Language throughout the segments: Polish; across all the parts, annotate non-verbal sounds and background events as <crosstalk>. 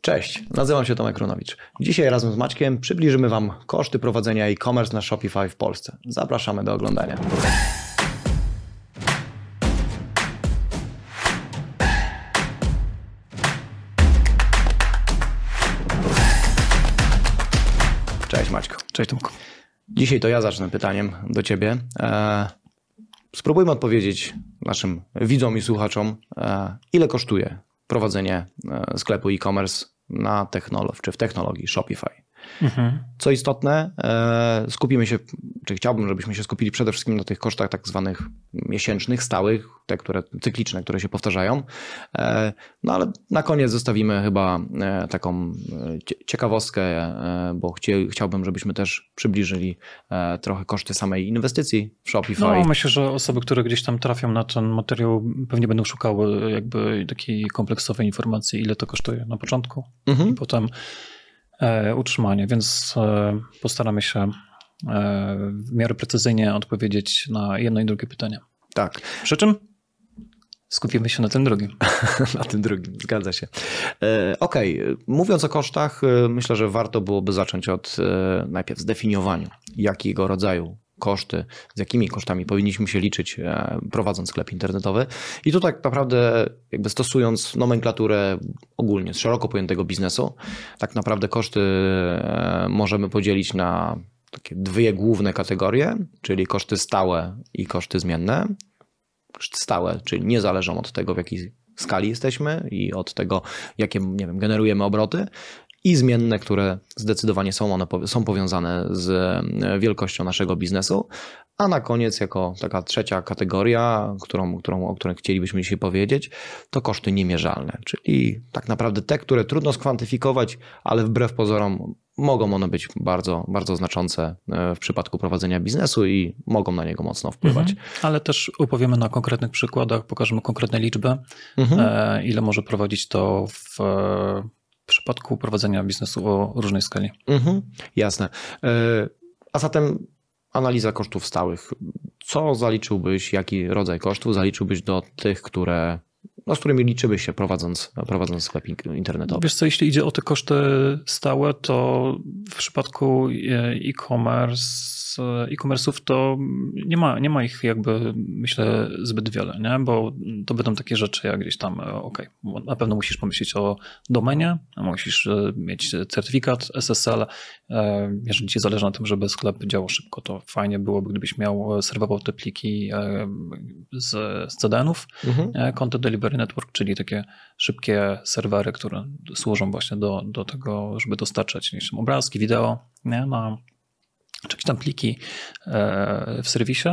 Cześć, nazywam się Tomek Runowicz. Dzisiaj razem z Maćkiem przybliżymy Wam koszty prowadzenia e-commerce na Shopify w Polsce. Zapraszamy do oglądania. Cześć Maćku. Cześć Tomku. Dzisiaj to ja zacznę pytaniem do Ciebie. E, spróbujmy odpowiedzieć naszym widzom i słuchaczom, e, ile kosztuje prowadzenie e, sklepu e-commerce na technologii, czy w technologii Shopify. Mhm. Co istotne, e, skupimy się, czy chciałbym, żebyśmy się skupili przede wszystkim na tych kosztach tak zwanych miesięcznych, stałych, te, które cykliczne, które się powtarzają. E, no ale na koniec zostawimy chyba e, taką ciekawostkę, bo chciałbym, żebyśmy też przybliżyli trochę koszty samej inwestycji w Shopify. No, myślę, że osoby, które gdzieś tam trafią na ten materiał, pewnie będą szukały jakby takiej kompleksowej informacji, ile to kosztuje na początku mhm. i potem utrzymanie, więc e, postaramy się e, w miarę precyzyjnie odpowiedzieć na jedno i drugie pytanie. Tak. Przy czym skupimy się na tym drugim. <laughs> na tym drugim, zgadza się. Okej, okay. mówiąc o kosztach, myślę, że warto byłoby zacząć od najpierw zdefiniowaniu, jakiego rodzaju koszty, z jakimi kosztami powinniśmy się liczyć e, prowadząc sklep internetowy. I tu tak naprawdę jakby stosując nomenklaturę ogólnie z szeroko pojętego biznesu, tak naprawdę koszty e, możemy podzielić na takie dwie główne kategorie, czyli koszty stałe i koszty zmienne. Koszty stałe, czyli nie zależą od tego, w jakiej skali jesteśmy i od tego, jakie nie wiem, generujemy obroty i zmienne, które zdecydowanie są one są powiązane z e, wielkością naszego biznesu. A na koniec, jako taka trzecia kategoria, którą, którą, o której chcielibyśmy dzisiaj powiedzieć, to koszty niemierzalne, czyli tak naprawdę te, które trudno skwantyfikować, ale wbrew pozorom mogą one być bardzo, bardzo znaczące e, w przypadku prowadzenia biznesu i mogą na niego mocno wpływać. Mhm. Ale też opowiemy na konkretnych przykładach, pokażemy konkretne liczby, mhm. E, ile może prowadzić to w w przypadku prowadzenia biznesu o różnej skali. Mhm, jasne. E, a zatem analiza kosztów stałych. Co zaliczyłbyś, jaki rodzaj kosztów zaliczyłbyś do tych, które no, z którymi liczyłbyś się prowadząc, prowadząc sklep internetowy? Wiesz co, jeśli idzie o te koszty stałe, to w przypadku e-commerce e-commerce'ów to nie ma, nie ma ich jakby myślę zbyt wiele, nie? bo to będą takie rzeczy jak gdzieś tam, e, ok, na pewno musisz pomyśleć o domenie, musisz e, mieć certyfikat SSL, jeżeli ci zależy na tym, żeby sklep działał szybko, to fajnie byłoby, gdybyś miał, serwował te pliki z, z CDN-ów, mhm. Content Delivery Network, czyli takie szybkie serwery, które służą właśnie do, do tego, żeby dostarczać nie wiem, obrazki, wideo nie, na czy jakieś tam pliki e, w serwisie.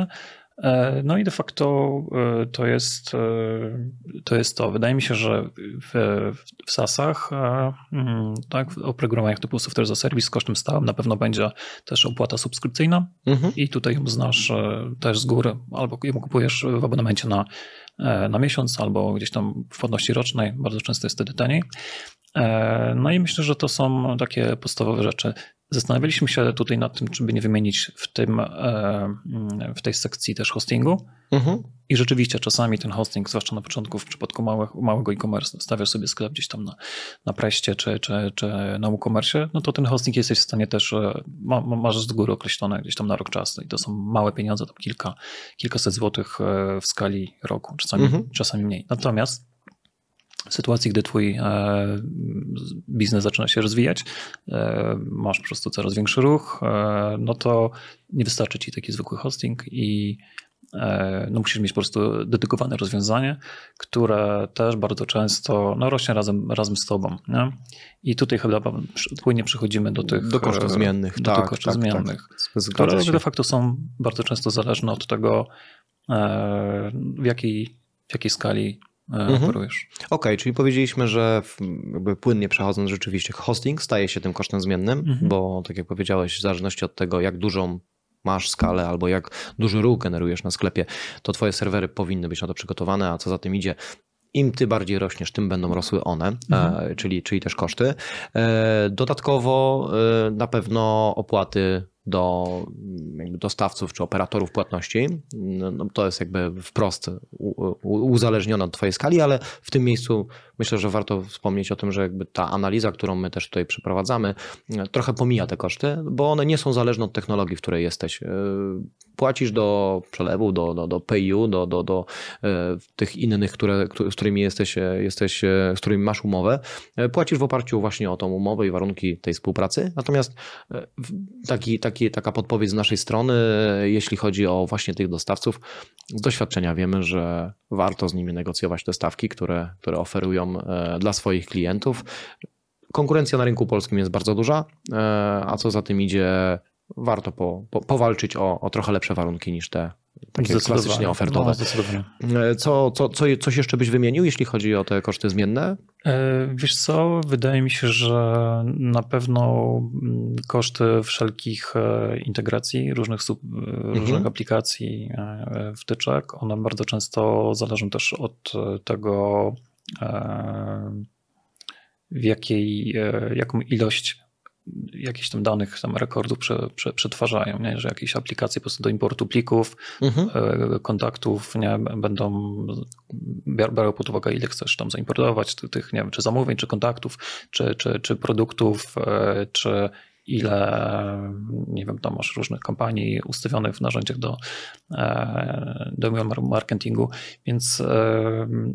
E, no i de facto e, to jest to. Jest to. Wydaje mi się, że w, w SaaSach, mm, tak, w oprogramowaniach typu software za serwis z kosztem stałym na pewno będzie też opłata subskrypcyjna mhm. i tutaj ją znasz też z góry, albo ją kupujesz w abonamencie na E, na miesiąc albo gdzieś tam w płatności rocznej. Bardzo często jest wtedy taniej. E, no i myślę, że to są takie podstawowe rzeczy. Zastanawialiśmy się tutaj nad tym, czy by nie wymienić w, tym, e, w tej sekcji też hostingu. Mhm. I rzeczywiście czasami ten hosting, zwłaszcza na początku w przypadku małych, małego e-commerce, stawiasz sobie sklep gdzieś tam na, na preście czy, czy, czy na e-commerce, no to ten hosting jesteś w stanie też, ma, masz z góry określone gdzieś tam na rok czasu i to są małe pieniądze, tam kilka, kilkaset złotych w skali roku, czasami, mhm. czasami mniej. Natomiast sytuacji, gdy twój e, biznes zaczyna się rozwijać, e, masz po prostu coraz większy ruch, e, no to nie wystarczy ci taki zwykły hosting i no musisz mieć po prostu dedykowane rozwiązanie, które też bardzo często no, rośnie razem, razem z tobą. Nie? I tutaj chyba płynnie przechodzimy do tych do kosztów zmiennych, do tak, kosztów tak, zmiennych, tak. które de facto są bardzo często zależne od tego, w jakiej, w jakiej skali mhm. operujesz. Okej, okay, czyli powiedzieliśmy, że jakby płynnie przechodząc rzeczywiście hosting staje się tym kosztem zmiennym, mhm. bo tak jak powiedziałeś, w zależności od tego, jak dużą masz skalę albo jak duży ruch generujesz na sklepie, to twoje serwery powinny być na to przygotowane, a co za tym idzie, im ty bardziej rośniesz, tym będą rosły one, e, mhm. czyli, czyli też koszty. E, dodatkowo na pewno opłaty do dostawców czy operatorów płatności. No, to jest jakby wprost uzależnione od Twojej skali, ale w tym miejscu myślę, że warto wspomnieć o tym, że jakby ta analiza, którą my też tutaj przeprowadzamy, trochę pomija te koszty, bo one nie są zależne od technologii, w której jesteś. E, płacisz do przelewu, do, do, do PayU, do, do, do e, tych innych, które, z którymi jesteś, e, jesteś, z którymi masz umowę. Płacisz w oparciu właśnie o tą umowę i warunki tej współpracy. Natomiast taki, taki, taka podpowiedź z naszej strony, jeśli chodzi o właśnie tych dostawców, z doświadczenia wiemy, że warto z nimi negocjować te stawki, które, które oferują e, dla swoich klientów. Konkurencja na rynku polskim jest bardzo duża, e, a co za tym idzie, warto po, po, powalczyć o, o trochę lepsze warunki niż te takie klasycznie ofertowe. No, co, co, co, coś jeszcze byś wymienił, jeśli chodzi o te koszty zmienne? E, wiesz co, wydaje mi się, że na pewno mm, koszty wszelkich e, integracji różnych, sub, mhm. różnych aplikacji, wtyczek, one bardzo często zależą też od tego, w jakiej, jaką ilość jakichś tam danych, tam rekordów prze, prze, przetwarzają, nie? że jakieś aplikacje po prostu do importu plików, mhm. E, kontaktów nie? będą biorą pod uwagę, ile chcesz tam zaimportować tych, nie wiem, czy zamówień, czy kontaktów, czy, czy, czy produktów, e, czy ile, nie wiem, tam masz różnych kampanii ustawionych w narzędziach do, e, do marketingu, więc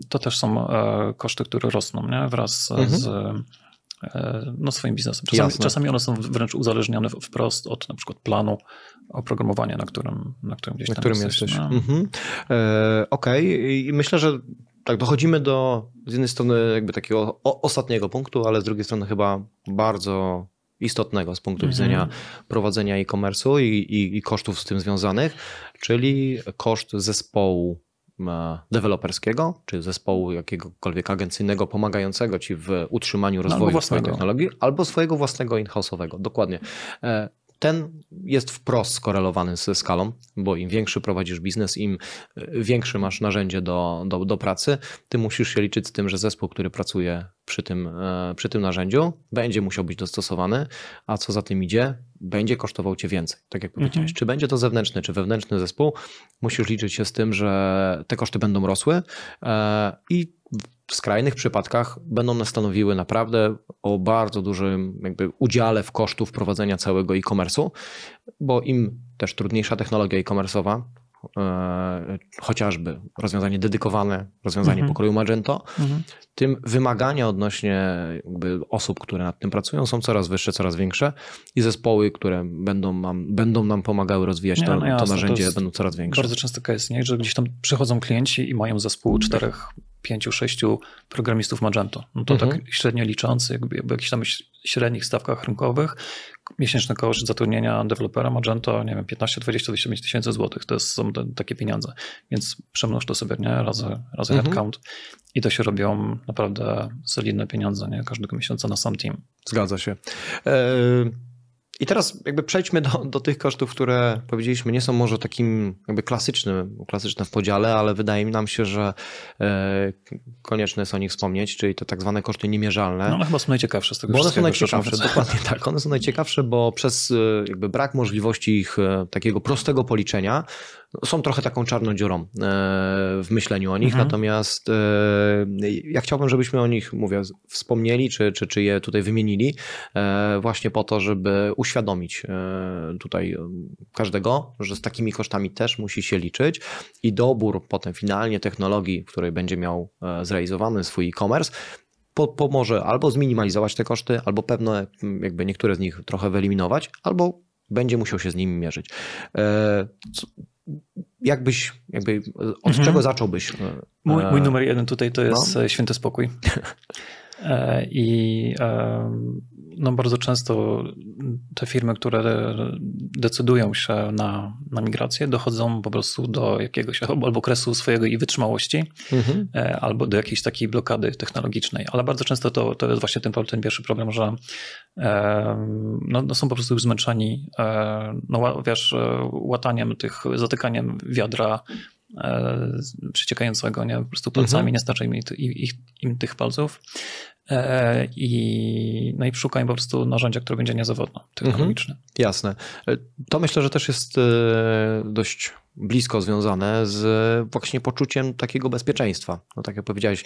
to też są koszty, które rosną nie? wraz mhm. z no, swoim biznesem. Czasami, czasami one są wręcz uzależnione wprost od na przykład planu oprogramowania, na którym, na którym gdzieś na tam którym jesteś. jesteś. No. Mhm. E, Okej, okay. i myślę, że tak, dochodzimy do z jednej strony jakby takiego o, ostatniego punktu, ale z drugiej strony chyba bardzo istotnego z punktu mhm. widzenia prowadzenia e-commerce'u i, i, i kosztów z tym związanych, czyli koszt zespołu E, deweloperskiego, czy zespołu jakiegokolwiek agencyjnego pomagającego ci w utrzymaniu no, rozwoju swojej technologii, albo swojego własnego in-house'owego. Dokładnie. E, ten jest wprost skorelowany ze skalą, bo im większy prowadzisz biznes, im e, większe masz narzędzie do, do, do pracy, ty musisz się liczyć z tym, że zespół, który pracuje przy tym, przy tym narzędziu, będzie musiał być dostosowany, a co za tym idzie, będzie kosztował cię więcej. Tak jak powiedziałeś, mhm. czy będzie to zewnętrzny, czy wewnętrzny zespół, musisz liczyć się z tym, że te koszty będą rosły e, i w skrajnych przypadkach będą one stanowiły naprawdę o bardzo dużym jakby udziale w kosztów prowadzenia całego e-commerce'u, bo im też trudniejsza technologia e-commerce'owa, chociażby rozwiązanie dedykowane, rozwiązanie mhm. pokroju Magento, mhm. tym wymagania odnośnie osób, które nad tym pracują są coraz wyższe, coraz większe i zespoły, które będą nam, będą nam pomagały rozwijać nie, to, no jasne, to narzędzie to będą coraz większe. Bardzo często jest, nie? że gdzieś tam przychodzą klienci i mają zespół czterech pięciu, sześciu programistów Magento. No to tak mhm. tak średnio licząc, jakby, jakby jakichś tam średnich stawkach rynkowych, miesięczny koszt zatrudnienia dewelopera Magento, nie wiem, 15, 20, 25 tysięcy złotych, to są te, takie pieniądze. Więc przemnóż to sobie, nie, razy, razy mhm. headcount i to się robią naprawdę solidne pieniądze, nie, każdego miesiąca na sam team. Zgadza się. E i teraz jakby przejdźmy do, do tych kosztów, które powiedzieliśmy nie są może takim jakby klasycznym, klasyczne w podziale, ale wydaje mi nam się, że e, konieczne jest o nich wspomnieć, czyli te tak zwane koszty niemierzalne. No one chyba są najciekawsze z tego Bo one są najciekawsze, dokładnie tak. One są najciekawsze, bo przez e, jakby brak możliwości ich e, takiego prostego policzenia są trochę taką czarną dziurą e, w myśleniu o nich, mhm. natomiast e, ja chciałbym, żebyśmy o nich, mówię, wspomnieli, czy, czy, czy je tutaj wymienili, e, właśnie po to, żeby uświadomić tutaj każdego, że z takimi kosztami też musi się liczyć i dobór potem finalnie technologii, w której będzie miał zrealizowany swój e-commerce, pomoże albo zminimalizować te koszty, albo pewne, jakby niektóre z nich trochę wyeliminować, albo będzie musiał się z nimi mierzyć jakbyś, jakby od mhm. czego zacząłbyś? Mój, mój, numer jeden tutaj to jest no. święty spokój. <laughs> E, I no bardzo często te firmy, które decydują się na, na migrację, dochodzą po prostu do jakiegoś albo okresu swojego i wytrzymałości, mhm. E, albo do jakiejś takiej blokady technologicznej. Ale bardzo często to, to jest właśnie ten, ten pierwszy problem, że no, no są po prostu już zmęczeni e, no, wiesz, łataniem tych, zatykaniem wiadra przeciekającego, nie? Po prostu palcami, mhm. nie starcza im, im, im tych palców. E, I, no i szukajmy po prostu narzędzia, które będzie niezawodne, technologiczne. Mhm, jasne. E, to myślę, że też jest e, dość blisko związane z właśnie poczuciem takiego bezpieczeństwa. No tak jak powiedziałeś,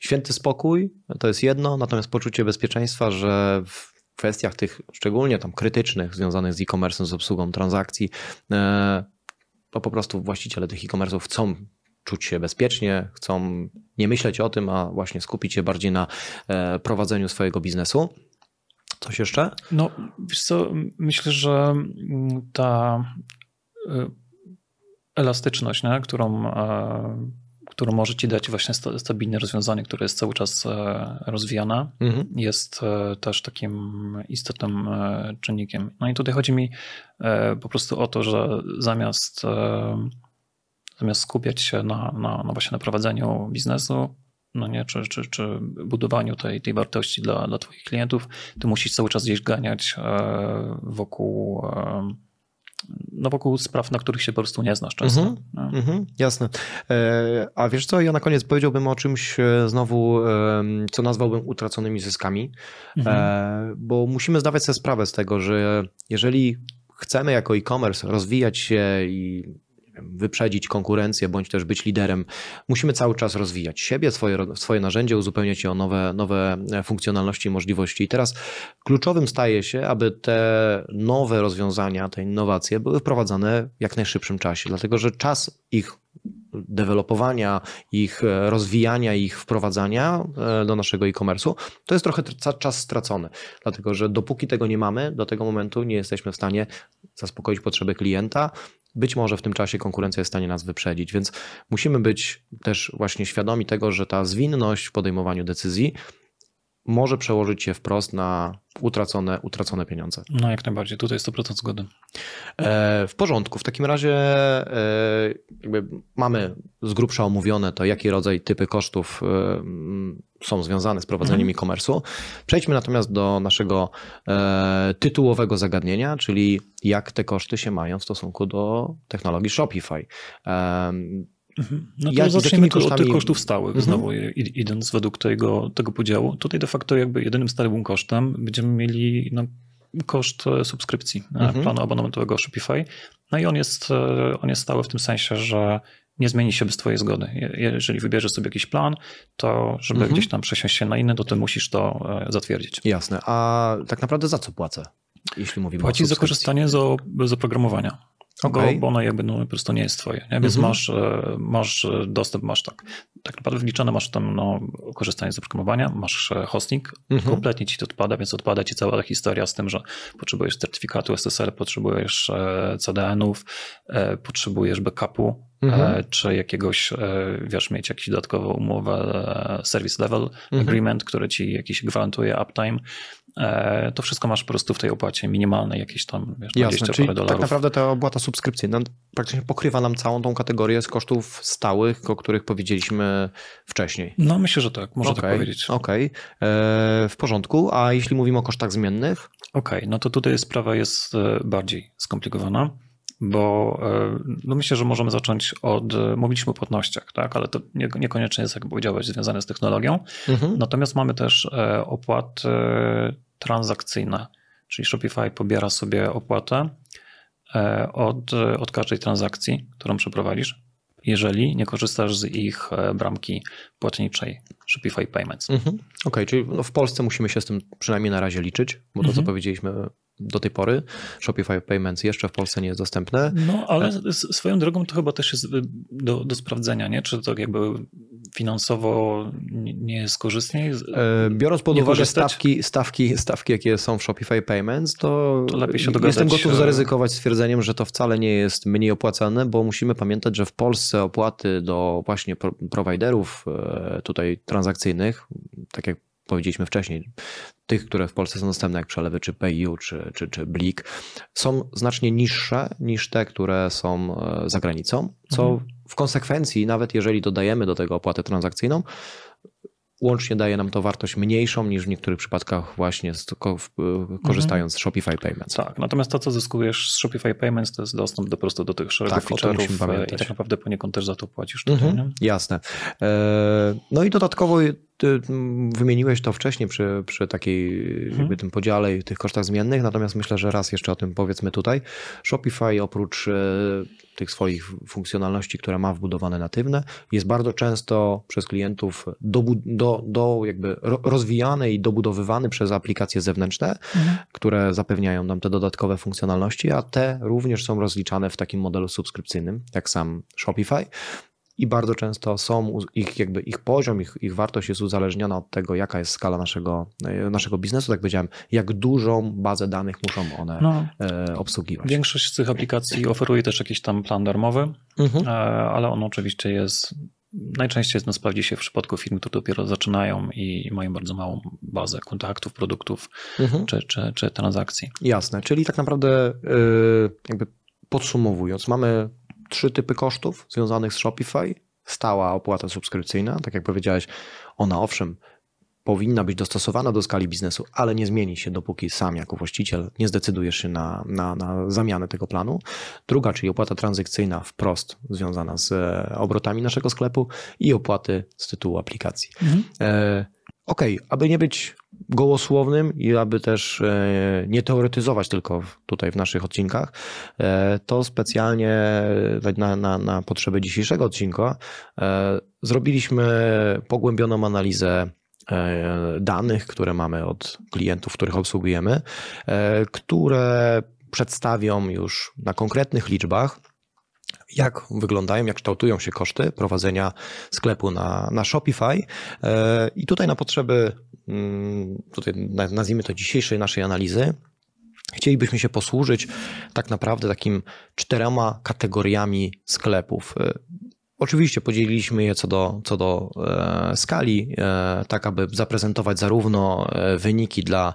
święty spokój to jest jedno, natomiast poczucie bezpieczeństwa, że w kwestiach tych szczególnie tam krytycznych, związanych z e-commerce, z obsługą transakcji, to po prostu właściciele tych e-commerce'ów chcą czuć się bezpiecznie, chcą nie myśleć o tym, a właśnie skupić się bardziej na e, prowadzeniu swojego biznesu. Coś jeszcze? No, wiesz co, myślę, że mm, ta e, elastyczność, nie? którą e, którą może ci dać właśnie stabilne rozwiązanie, które jest cały czas rozwijane, mhm. jest też takim istotnym czynnikiem. No i tutaj chodzi mi po prostu o to, że zamiast zamiast skupiać się na, na, na właśnie na prowadzeniu biznesu, no nie, czy, czy, czy budowaniu tej, tej wartości dla, dla Twoich klientów, ty musisz cały czas gdzieś ganiać e, wokół, e, no wokół spraw, na których się po prostu nie znasz często. Mm -hmm, mm -hmm, jasne. E, a wiesz co, ja na koniec powiedziałbym o czymś znowu, co nazwałbym utraconymi zyskami, mm -hmm. bo musimy zdawać sobie sprawę z tego, że jeżeli chcemy jako e-commerce rozwijać się i wyprzedzić konkurencję, bądź też być liderem, musimy cały czas rozwijać siebie, swoje, swoje narzędzie, uzupełniać je o nowe, nowe funkcjonalności i możliwości. I teraz kluczowym staje się, aby te nowe rozwiązania, te innowacje były wprowadzane w jak najszybszym czasie, dlatego że czas ich dewelopowania, ich rozwijania, ich wprowadzania e, do naszego e-commerce'u, to jest trochę czas stracony, dlatego że dopóki tego nie mamy, do tego momentu nie jesteśmy w stanie zaspokoić potrzeby klienta, być może w tym czasie konkurencja jest w stanie nas wyprzedzić, więc musimy być też właśnie świadomi tego, że ta zwinność w podejmowaniu decyzji może przełożyć się wprost na utracone, utracone pieniądze. No jak najbardziej, tutaj 100% zgody. E, w porządku, w takim razie e, mamy z grubsza omówione to, jaki rodzaj typy kosztów e, są związane z prowadzeniem mm. e-commerce'u. Przejdźmy natomiast do naszego e, tytułowego zagadnienia, czyli jak te koszty się mają w stosunku do technologii Shopify. Mhm. No to Jak, kosztami... od tych kosztów stałych, mhm. znowu idąc według tego, tego podziału. Tutaj de facto jakby jedynym stałym kosztem będziemy mieli no, koszt e, subskrypcji e, mhm. planu abonamentowego Shopify. No i on jest, e, on jest stały w tym sensie, że nie zmieni się bez twojej zgody. Jeżeli wybierzesz sobie jakiś plan, to żeby mhm. gdzieś tam przesiąść się na inny, to ty musisz to zatwierdzić. Jasne. A tak naprawdę za co płacę? Jeśli mówimy Płacisz za korzystanie z, z oprogramowania. Okay. Bo, bo ono jakby no, po prostu nie jest twoje. Nie? Więc mm -hmm. masz, e, masz dostęp, masz tak, tak naprawdę wliczone masz tam no, korzystanie z oprogramowania, masz e, hosting, mm -hmm. kompletnie ci to odpada, więc odpada ci cała ta historia z tym, że potrzebujesz certyfikatu SSL, potrzebujesz e, CDN-ów, potrzebujesz backupu, Mhm. czy jakiegoś, wiesz, mieć jakąś dodatkową umowę service level mhm. agreement, który ci jakiś gwarantuje uptime. E, to wszystko masz po prostu w tej opłacie minimalnej, jakieś tam wiesz, Jasne, czyli dolarów. tak naprawdę ta opłata subskrypcyjna praktycznie pokrywa nam całą tą kategorię z kosztów stałych, o których powiedzieliśmy wcześniej. No myślę, że tak, można okay, tak powiedzieć. Okej, okay. E, w porządku, a jeśli mówimy o kosztach zmiennych? Okej, okay, no to tutaj sprawa jest e, bardziej skomplikowana bo no myślę, że możemy zacząć od, mówiliśmy o płatnościach, tak, ale to niekoniecznie jest, jak powiedziałeś, związane z technologią. Mhm. Natomiast mamy też opłaty transakcyjne, czyli Shopify pobiera sobie opłatę e, od, od każdej transakcji, którą przeprowadzisz, jeżeli nie korzystasz z ich e, bramki płatniczej Shopify Payments. Mhm. Okej, okay, czyli no w Polsce musimy się z tym przynajmniej na razie liczyć, bo to, co mhm. powiedzieliśmy do tej pory, Shopify Payments jeszcze w Polsce nie jest dostępne. No, ale e- swoją drogą to chyba też jest do, do sprawdzenia, nie? Czy to jakby finansowo nie jest korzystniej? E, biorąc pod uwagę stawki, stawki, stawki, jakie są w Shopify Payments, to, to jestem gotów zaryzykować stwierdzeniem, że to wcale nie jest mniej opłacane, bo musimy pamiętać, że w Polsce opłaty do właśnie prowajderów e, tutaj transakcyjnych, tak jak powiedzieliśmy wcześniej, tych, które w Polsce są dostępne, jak przelewy czy PayU, czy, czy, czy Blik, są znacznie niższe niż te, które są za granicą, co mhm w konsekwencji, nawet jeżeli dodajemy do tego opłatę transakcyjną, łącznie daje nam to wartość mniejszą niż w niektórych przypadkach właśnie z, korzystając z Shopify Payments. Tak, natomiast to, co zyskujesz z Shopify Payments, to jest dostęp do, po prostu do tych szeregu tak, feature'ów i tak naprawdę poniekąd też za to płacisz. Tutaj, mhm, jasne. E, no i dodatkowo ty wymieniłeś to wcześniej przy, przy takiej mhm. jakby tym podziale i tych kosztach zmiennych, natomiast myślę, że raz jeszcze o tym powiedzmy tutaj. Shopify oprócz tych swoich funkcjonalności, które ma wbudowane natywne, jest bardzo często przez klientów do, do, do jakby rozwijany i dobudowywany przez aplikacje zewnętrzne, mhm. które zapewniają nam te dodatkowe funkcjonalności, a te również są rozliczane w takim modelu subskrypcyjnym, jak sam Shopify i bardzo często są ich, jakby ich poziom, ich, ich wartość jest uzależniona od tego, jaka jest skala naszego, e, naszego biznesu, tak powiedziałem, jak dużą bazę danych muszą one no, e, obsługiwać. Większość z tych aplikacji oferuje też jakiś tam plan darmowy, mhm. E, ale on oczywiście jest najczęściej no, sprawdzi się w przypadku firm, które dopiero zaczynają i mają bardzo małą bazę kontaktów, produktów mhm. czy, czy, czy transakcji. Jasne, czyli tak naprawdę jakby podsumowując, mamy trzy typy kosztów związanych z Shopify. Stała opłata subskrypcyjna, tak jak powiedziałeś, ona owszem powinna być dostosowana do skali biznesu, ale nie zmieni się, dopóki sam jako właściciel nie zdecydujesz się na, na, na zamianę tego planu. Druga, czyli opłata transakcyjna wprost związana z e, obrotami naszego sklepu i opłaty z tytułu aplikacji. Mhm. E, Okej, okay, aby nie być gołosłownym i aby też e, nie teoretyzować tylko tutaj w naszych odcinkach, e, to specjalnie na, na, na potrzeby dzisiejszego odcinka e, zrobiliśmy pogłębioną analizę danych, które mamy od klientów, których obsługujemy, które przedstawią już na konkretnych liczbach jak wyglądają, jak kształtują się koszty prowadzenia sklepu na, na Shopify. E, I tutaj na potrzeby, tutaj nazwijmy to dzisiejszej naszej analizy, chcielibyśmy się posłużyć tak naprawdę takim czterema kategoriami sklepów. Oczywiście podzieliliśmy je co do, co do e, skali, e, tak aby zaprezentować zarówno e, wyniki dla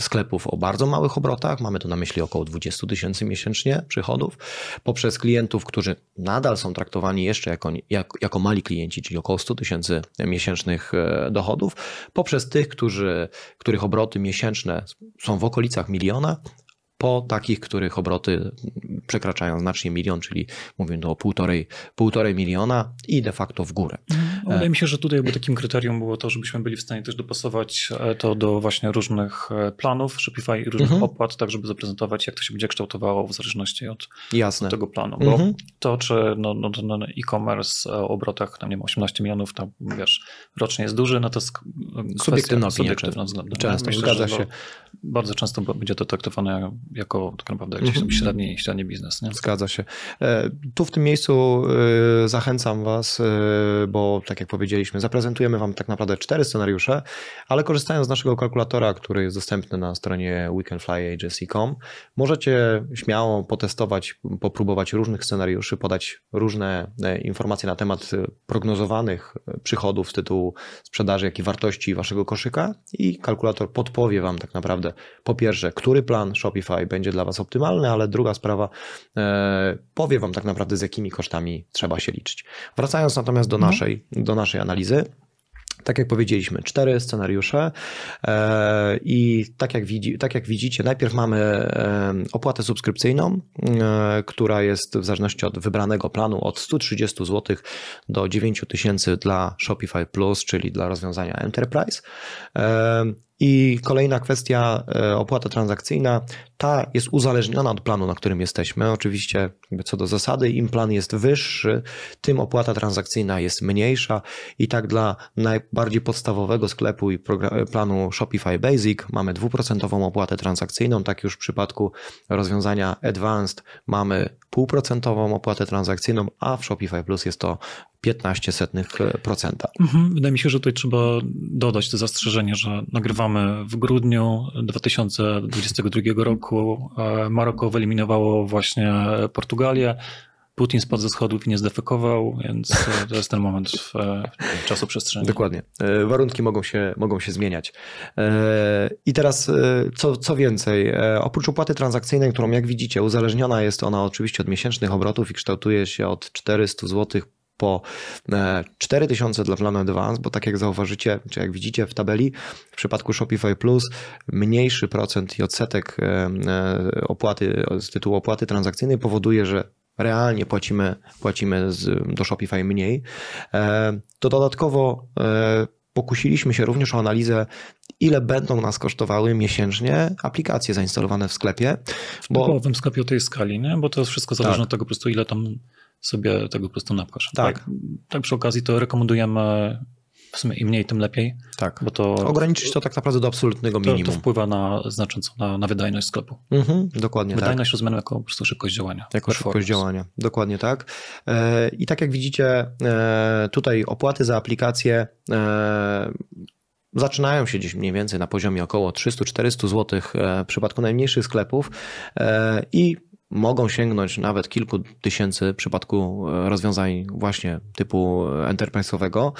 sklepów o bardzo małych obrotach, mamy tu na myśli około 20 tysięcy miesięcznie przychodów, poprzez klientów, którzy nadal są traktowani jeszcze jako, jako, jako mali klienci, czyli około 100 tysięcy miesięcznych dochodów, poprzez tych, którzy, których obroty miesięczne są w okolicach miliona, po takich, których obroty przekraczają znacznie milion, czyli mówię tu o półtorej, półtorej miliona i de facto w górę. Mhm. Wydaje mi się, że tutaj takim kryterium było to, żebyśmy byli w stanie też dopasować e, to do właśnie różnych e, planów Shopify i różnych mhm. opłat, tak żeby zaprezentować, jak to się będzie kształtowało w zależności od, od tego planu. Bo mhm. to, czy no, no, no, no e-commerce o obrotach tam nie ma 18 milionów, tam wiesz, rocznie jest duży, no to jest subiektywna, subiektywna względna. Często, Myślę, zgadza się. Bardzo często będzie to traktowane jako tak naprawdę gdzieś tam średni, średni biznes. Nie? Zgadza się. Tu w tym miejscu zachęcam Was, bo tak jak powiedzieliśmy, zaprezentujemy Wam tak naprawdę cztery scenariusze, ale korzystając z naszego kalkulatora, który jest dostępny na stronie weekendflyagency.com, możecie śmiało potestować, popróbować różnych scenariuszy, podać różne informacje na temat prognozowanych przychodów z tytułu sprzedaży, jak i wartości Waszego koszyka i kalkulator podpowie Wam tak naprawdę po pierwsze, który plan Shopify będzie dla Was optymalny, ale druga sprawa e, powie Wam tak naprawdę z jakimi kosztami trzeba się liczyć. Wracając natomiast do, mhm. naszej, do naszej analizy, tak jak powiedzieliśmy, cztery scenariusze e, i tak jak, widzi, tak jak widzicie, najpierw mamy e, opłatę subskrypcyjną, która jest w zależności od wybranego planu od 130 zł do 9000 dla Shopify Plus, czyli dla rozwiązania Enterprise. I kolejna kwestia, e, opłata transakcyjna, ta jest uzależniona od planu, na którym jesteśmy. Oczywiście, co do zasady, im plan jest wyższy, tym opłata transakcyjna jest mniejsza. I tak dla najbardziej podstawowego sklepu i planu Shopify Basic mamy dwuprocentową opłatę transakcyjną. Tak już w przypadku rozwiązania Advanced mamy półprocentową opłatę transakcyjną, a w Shopify Plus jest to 0,15%. Mhm. Wydaje mi się, że tutaj trzeba dodać to zastrzeżenie, że nagrywamy w grudniu 2022 roku. Maroko wyeliminowało właśnie Portugalię. Putin spadł ze schodów i nie zdefekował, więc to jest ten moment w, w czasoprzestrzeni. Dokładnie. E, warunki mogą się, mogą się zmieniać. E, I teraz e, co, co więcej, oprócz opłaty transakcyjnej, którą jak widzicie uzależniona jest ona oczywiście od miesięcznych obrotów i kształtuje się od 400 zł po 4000 dla planu Advance, bo tak jak zauważycie, czy jak widzicie w tabeli, w przypadku Shopify Plus mniejszy procent i odsetek opłaty z tytułu opłaty transakcyjnej powoduje, że realnie płacimy, płacimy z, do Shopify mniej, e, to dodatkowo e, pokusiliśmy się również o analizę, ile będą nas kosztowały miesięcznie aplikacje zainstalowane w sklepie. W bo... typowym sklepie o tej skali, nie? bo to jest wszystko zależne tak. od tego po prostu, ile tam sobie tego po prostu napchasz. Tak. tak. Tak przy okazji to rekomendujemy w sumie im mniej, tym lepiej. Tak. Bo to, Ograniczyć to tak naprawdę do absolutnego minimum. To, to wpływa na, znacząco na, na wydajność sklepu. Mhm, dokładnie Wydajność tak. rozumiana jako po prostu szybkość działania. Jako szybkość działania, dokładnie tak. E, I tak jak widzicie, e, tutaj opłaty za aplikacje e, zaczynają się gdzieś mniej więcej na poziomie około 300-400 zł w przypadku najmniejszych sklepów i mogą sięgnąć nawet kilku tysięcy w przypadku rozwiązań właśnie typu enterprise'owego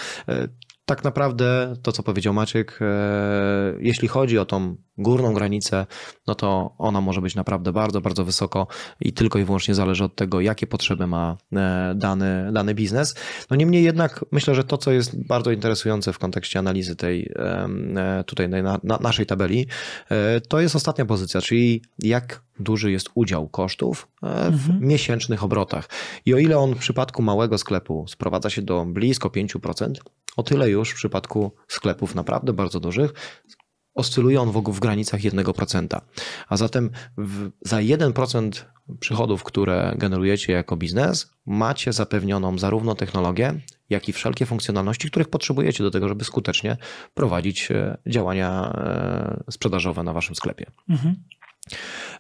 tak naprawdę to, co powiedział Maciek, e, jeśli chodzi o tą górną granicę, no to ona może być naprawdę bardzo, bardzo wysoko i tylko i wyłącznie zależy od tego, jakie potrzeby ma e, dany, dany biznes. No niemniej jednak myślę, że to, co jest bardzo interesujące w kontekście analizy tej e, tutaj na, na naszej tabeli, to jest ostatnia pozycja, czyli jak duży jest udział kosztów w mhm. miesięcznych obrotach. I o ile on w przypadku małego sklepu sprowadza się do blisko 5%, o tyle już w przypadku sklepów naprawdę bardzo dużych oscyluje on w, w granicach 1%. A zatem w, za 1% przychodów, które generujecie jako biznes, macie zapewnioną zarówno technologię, jak i wszelkie funkcjonalności, których potrzebujecie do tego, żeby skutecznie prowadzić e, działania e, sprzedażowe na waszym sklepie. Mhm.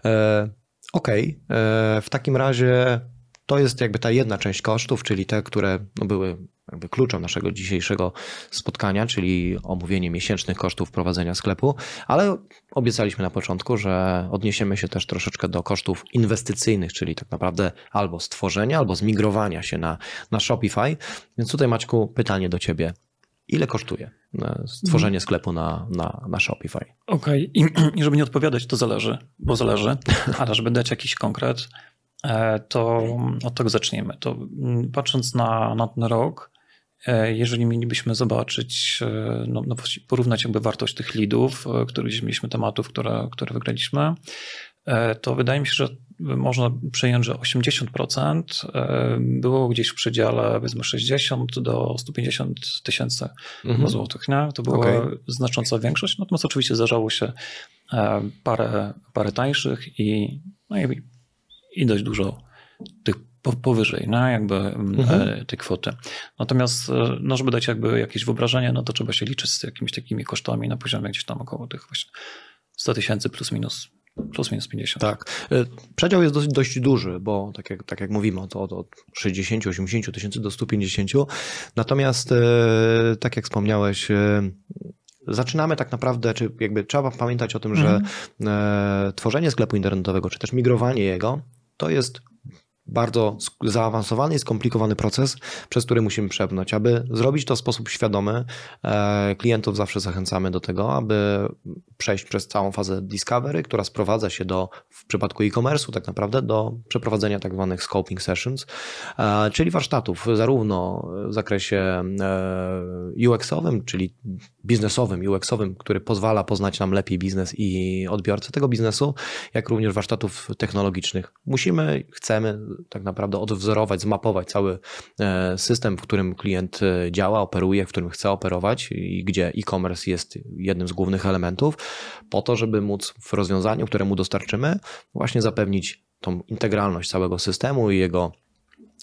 E, Okej, okay. E, w takim razie to jest jakby ta jedna część kosztów, czyli te, które no, były jakby kluczem naszego dzisiejszego spotkania, czyli omówienie miesięcznych kosztów prowadzenia sklepu, ale obiecaliśmy na początku, że odniesiemy się też troszeczkę do kosztów inwestycyjnych, czyli tak naprawdę albo stworzenia, albo zmigrowania się na, na Shopify. Więc tutaj Maćku pytanie do Ciebie. Ile kosztuje e, stworzenie sklepu na, na, na Shopify? Okej, okay. <clears throat> I, żeby nie odpowiadać, to zależy, bo zależy, <laughs> ale żeby dać jakiś konkret, to od tego zaczniemy. To mm, patrząc na, na ten rok, E, jeżeli mielibyśmy zobaczyć, e, no, no, porównać jakby wartość tych leadów, e, które gdzieś mieliśmy tematów, które, które wygraliśmy, to wydaje mi się, że można przyjąć, że 80% było gdzieś w przedziale powiedzmy 60 do 150 tysięcy mhm. złotych. Nie? To była okay. znacząca większość, natomiast oczywiście zdarzało się parę, parę tańszych i, no i, i dość dużo tych powyżej no, jakby mm, mhm. E, tej kwoty. Natomiast e, no, żeby dać jakby jakieś wyobrażenie, no to trzeba się liczyć z jakimiś takimi kosztami na poziomie gdzieś tam około tych właśnie 100 tysięcy plus minus plus minus 50. Tak. E, przedział jest dość, dość duży, bo tak jak, tak jak mówimy, to od 60-80 tysięcy do 150. Natomiast tak jak wspomniałeś, zaczynamy tak naprawdę, czy jakby trzeba pamiętać o tym, że mhm. tworzenie sklepu internetowego, czy też migrowanie jego, to jest bardzo zaawansowany i skomplikowany proces, przez który musimy przepnąć. Aby zrobić to w sposób świadomy, e, klientów zawsze zachęcamy do tego, aby przejść przez całą fazę discovery, która sprowadza się do, w przypadku e-commerce'u tak naprawdę, do przeprowadzenia tak zwanych scoping sessions, e, czyli warsztatów zarówno w zakresie e, UX-owym, czyli biznesowym, UX-owym, który pozwala poznać nam lepiej biznes i odbiorcę tego biznesu, jak również warsztatów technologicznych. Musimy, chcemy tak naprawdę odwzorować, zmapować cały e, system, w którym klient e, działa, operuje, w którym chce operować i gdzie e-commerce jest jednym z głównych elementów, po to, żeby móc w rozwiązaniu, któremu dostarczymy, właśnie zapewnić tą integralność całego systemu i jego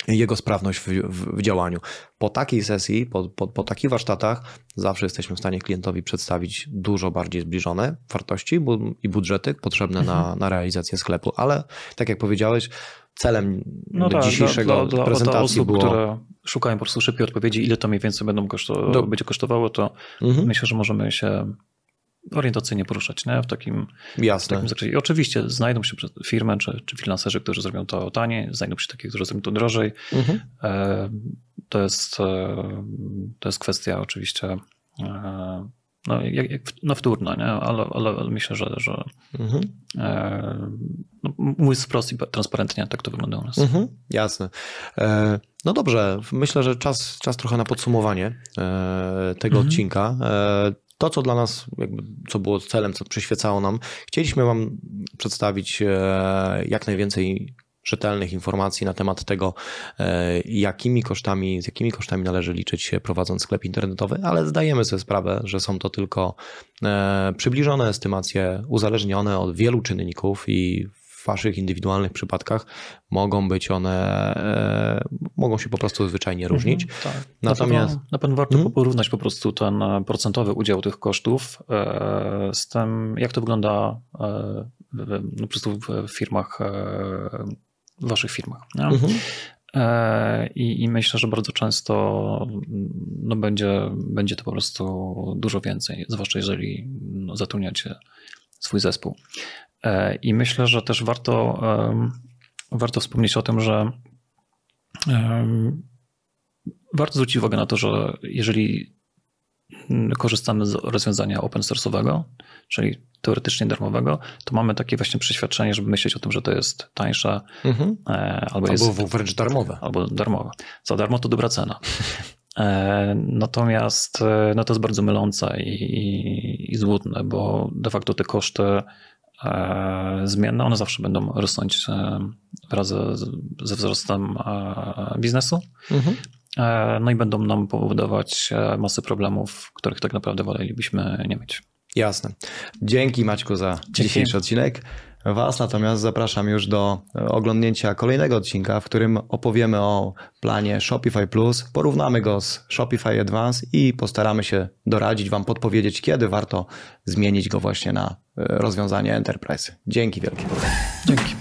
jego sprawność w, w, w, działaniu. Po takiej sesji, po, po, po, takich warsztatach, zawsze jesteśmy w stanie klientowi przedstawić dużo bardziej zbliżone wartości i budżety potrzebne na, mhm. na realizację sklepu, ale tak jak powiedziałeś, celem no tak, dzisiejszego dla, dla, prezentacji dla osób, było... które szukają po prostu szybkiej odpowiedzi, ile to mniej więcej będą koszto... Do... będzie kosztowało, to mhm. myślę, że możemy się orientacyjnie poruszać nie? w takim, Jasne. W takim zakresie. I oczywiście znajdą się firmy czy, czy freelancerzy, którzy zrobią to taniej, znajdą się takie, którzy zrobią to drożej. Mhm. E, to, jest, e, to jest kwestia oczywiście e, no, jak, jak, no wtórna, nie? Ale, ale, ale myślę, że, że mhm. e, no, mój wprost i transparentnie tak to wygląda u nas. Mhm, jasne. E, no dobrze, myślę, że czas, czas trochę na podsumowanie e, tego mhm. odcinka. E, to, co dla nas, jakby, co było celem, co przyświecało nam, chcieliśmy Wam przedstawić e, jak najwięcej rzetelnych informacji na temat tego, e, jakimi kosztami, z jakimi kosztami należy liczyć się prowadząc sklep internetowy, ale zdajemy sobie sprawę, że są to tylko e, przybliżone estymacje uzależnione od wielu czynników i waszych indywidualnych przypadkach mogą być one, e, mogą się po prostu zwyczajnie różnić. Mhm, tak. Natomiast na pewno, na pewno warto hmm? porównać po prostu ten procentowy udział tych kosztów z tym, jak to wygląda po prostu w firmach w waszych firmach. Mhm. E, I, I, myślę, że bardzo często no będzie, będzie to po prostu dużo więcej, zwłaszcza jeżeli no, zatrudniacie swój zespół. E, I myślę, że też warto, warto wspomnieć o tym, że warto zwrócić uwagę na to, że jeżeli korzystamy z rozwiązania open source'owego, czyli teoretycznie darmowego, to mamy takie właśnie przeświadczenie, żeby myśleć o tym, że to jest tańsze mhm. E, albo, albo jest wręcz darmowe. Albo darmowe. Za darmo to dobra cena. E, natomiast no to jest bardzo mylące i, i, i złudne, bo de facto te koszty zmienne, one zawsze będą rosnąć wraz ze, wzrostem biznesu. Mhm. No i będą nam powodować masę problemów, których tak naprawdę wolelibyśmy nie mieć. Jasne. Dzięki Maćku za Dzięki. dzisiejszy odcinek. Was natomiast zapraszam już do oglądnięcia kolejnego odcinka, w którym opowiemy o planie Shopify Plus, porównamy go z Shopify Advance i postaramy się doradzić Wam, podpowiedzieć, kiedy warto zmienić go właśnie na e, rozwiązanie Enterprise. Dzięki wielkie. Dzięki.